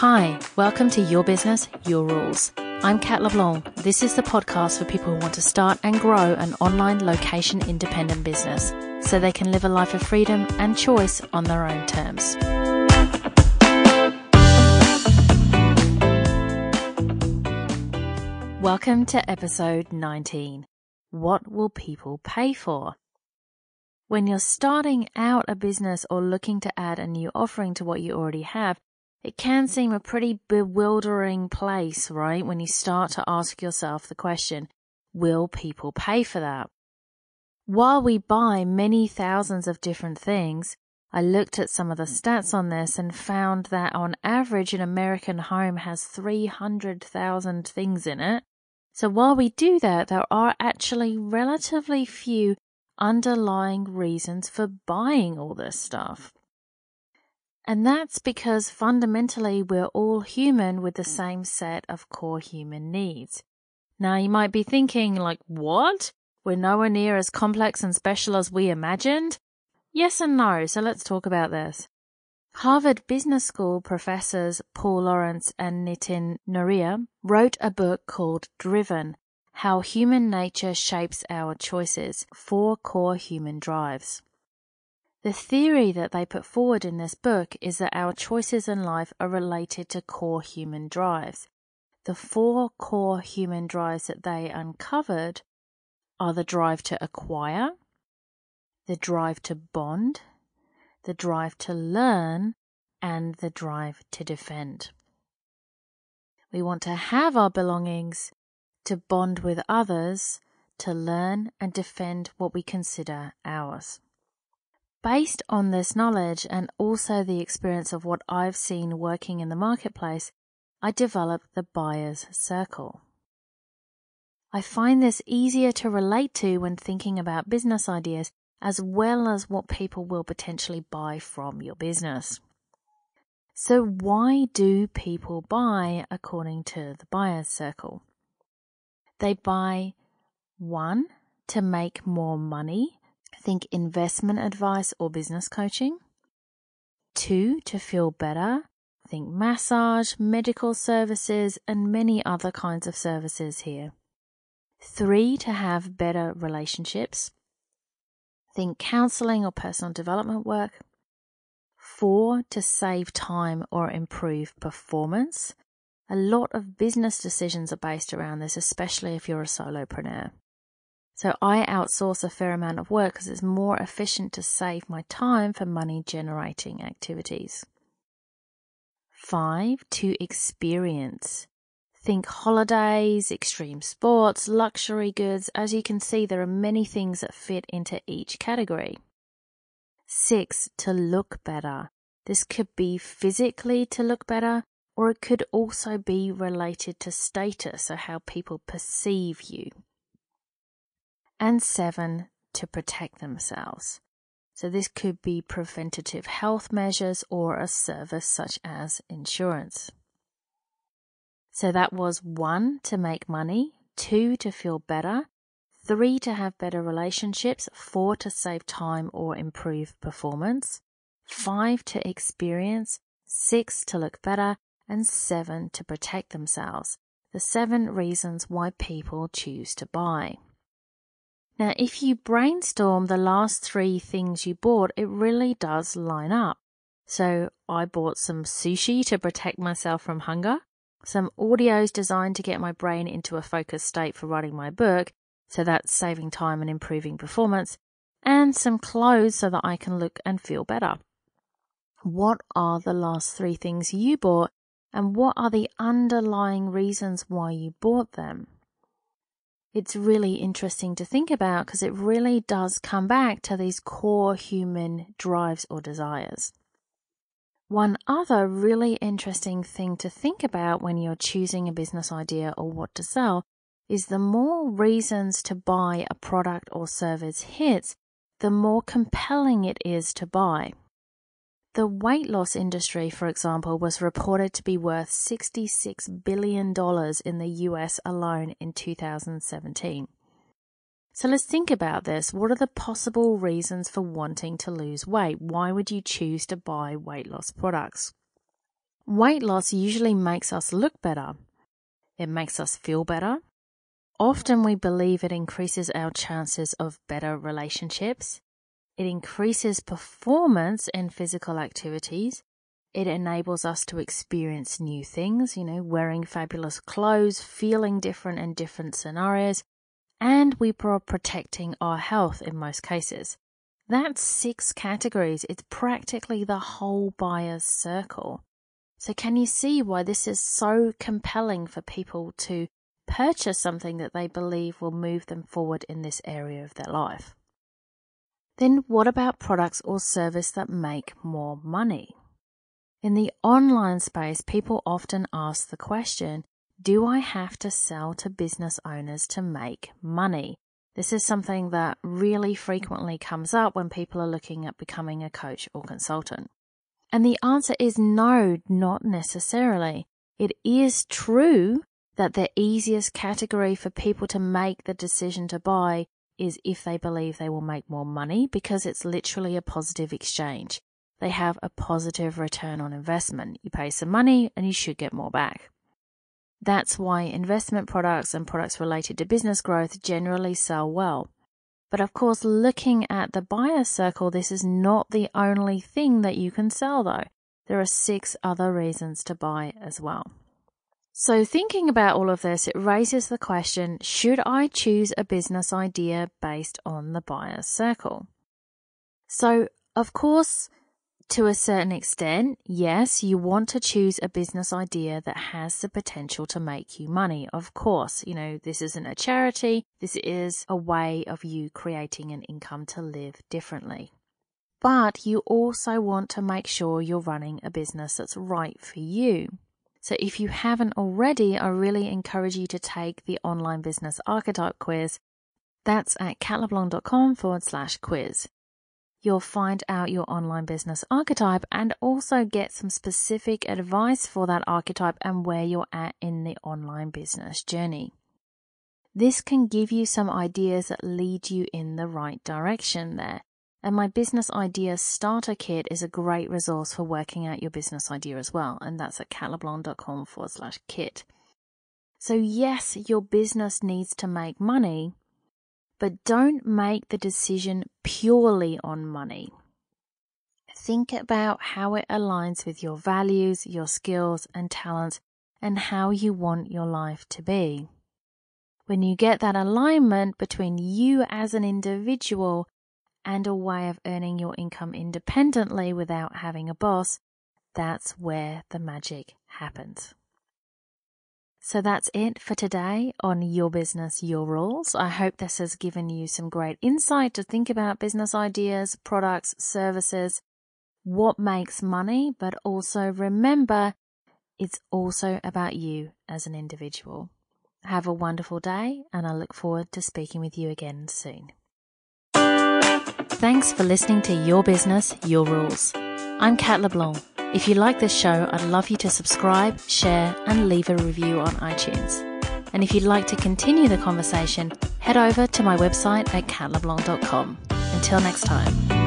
Hi, welcome to Your Business, Your Rules. I'm Cat LeBlanc. This is the podcast for people who want to start and grow an online location independent business so they can live a life of freedom and choice on their own terms. Welcome to episode 19. What will people pay for? When you're starting out a business or looking to add a new offering to what you already have, it can seem a pretty bewildering place, right? When you start to ask yourself the question, will people pay for that? While we buy many thousands of different things, I looked at some of the stats on this and found that on average an American home has 300,000 things in it. So while we do that, there are actually relatively few underlying reasons for buying all this stuff. And that's because fundamentally we're all human with the same set of core human needs. Now you might be thinking like, what? We're nowhere near as complex and special as we imagined? Yes and no, so let's talk about this. Harvard Business School professors Paul Lawrence and Nitin Nohria wrote a book called Driven How Human Nature Shapes Our Choices Four Core Human Drives. The theory that they put forward in this book is that our choices in life are related to core human drives. The four core human drives that they uncovered are the drive to acquire, the drive to bond, the drive to learn, and the drive to defend. We want to have our belongings, to bond with others, to learn and defend what we consider ours. Based on this knowledge and also the experience of what I've seen working in the marketplace, I developed the buyer's circle. I find this easier to relate to when thinking about business ideas as well as what people will potentially buy from your business. So, why do people buy according to the buyer's circle? They buy one, to make more money, think investment advice or business coaching. Two, to feel better, think massage, medical services, and many other kinds of services here. Three, to have better relationships, think counseling or personal development work. Four, to save time or improve performance. A lot of business decisions are based around this, especially if you're a solopreneur. So I outsource a fair amount of work because it's more efficient to save my time for money generating activities. Five, to experience. Think holidays, extreme sports, luxury goods. As you can see, there are many things that fit into each category. Six, to look better. This could be physically to look better, or it could also be related to status or how people perceive you. And seven, to protect themselves. So this could be preventative health measures or a service such as insurance. So that was one, to make money, two, to feel better, three, to have better relationships, four, to save time or improve performance, five, to experience, six, to look better, and seven, to protect themselves. The seven reasons why people choose to buy. Now, if you brainstorm the last three things you bought, it really does line up. So I bought some sushi to protect myself from hunger some audios designed to get my brain into a focused state for writing my book, so that's saving time and improving performance, and some clothes so that I can look and feel better. What are the last three things you bought, and what are the underlying reasons why you bought them? It's really interesting to think about because it really does come back to these core human drives or desires. One other really interesting thing to think about when you're choosing a business idea or what to sell is the more reasons to buy a product or service hits, the more compelling it is to buy. The weight loss industry, for example, was reported to be worth $66 billion in the US alone in 2017. So let's think about this. What are the possible reasons for wanting to lose weight? Why would you choose to buy weight loss products? Weight loss usually makes us look better. It makes us feel better. Often we believe it increases our chances of better relationships. It increases performance in physical activities. It enables us to experience new things, you know, wearing fabulous clothes, feeling different in different scenarios, and we are protecting our health in most cases. That's six categories. It's practically the whole buyer's circle. So can you see why this is so compelling for people to purchase something that they believe will move them forward in this area of their life? Then what about products or service that make more money? In the online space, people often ask the question, do I have to sell to business owners to make money? This is something that really frequently comes up when people are looking at becoming a coach or consultant. And the answer is no, not necessarily. It is true that the easiest category for people to make the decision to buy is if they believe they will make more money because it's literally a positive exchange. They have a positive return on investment. You pay some money and you should get more back. That's why investment products and products related to business growth generally sell well. But of course, looking at the buyer circle, this is not the only thing that you can sell though. There are six other reasons to buy as well. So thinking about all of this, it raises the question, should I choose a business idea based on the buyer's circle? So of course, to a certain extent, yes, you want to choose a business idea that has the potential to make you money. Of course, you know, this isn't a charity. This is a way of you creating an income to live differently. But you also want to make sure you're running a business that's right for you. So if you haven't already, I really encourage you to take the online business archetype quiz. That's at catleblanc.com forward slash quiz you'll find out your online business archetype and also get some specific advice for that archetype and where you're at in the online business journey. This can give you some ideas that lead you in the right direction there. And my business idea starter kit is a great resource for working out your business idea as well. And that's at catleblanc.com forward slash kit. So yes, your business needs to make money, but don't make the decision purely on money. Think about how it aligns with your values, your skills and talents, and how you want your life to be. When you get that alignment between you as an individual and a way of earning your income independently without having a boss, that's where the magic happens. So that's it for today on Your Business, Your Rules. I hope this has given you some great insight to think about business ideas, products, services, what makes money, but also remember it's also about you as an individual. Have a wonderful day, and I look forward to speaking with you again soon. Thanks for listening to Your Business, Your Rules. I'm Cat LeBlanc. If you like this show, I'd love you to subscribe, share, and leave a review on iTunes. And if you'd like to continue the conversation, head over to my website at catleblanc.com. Until next time.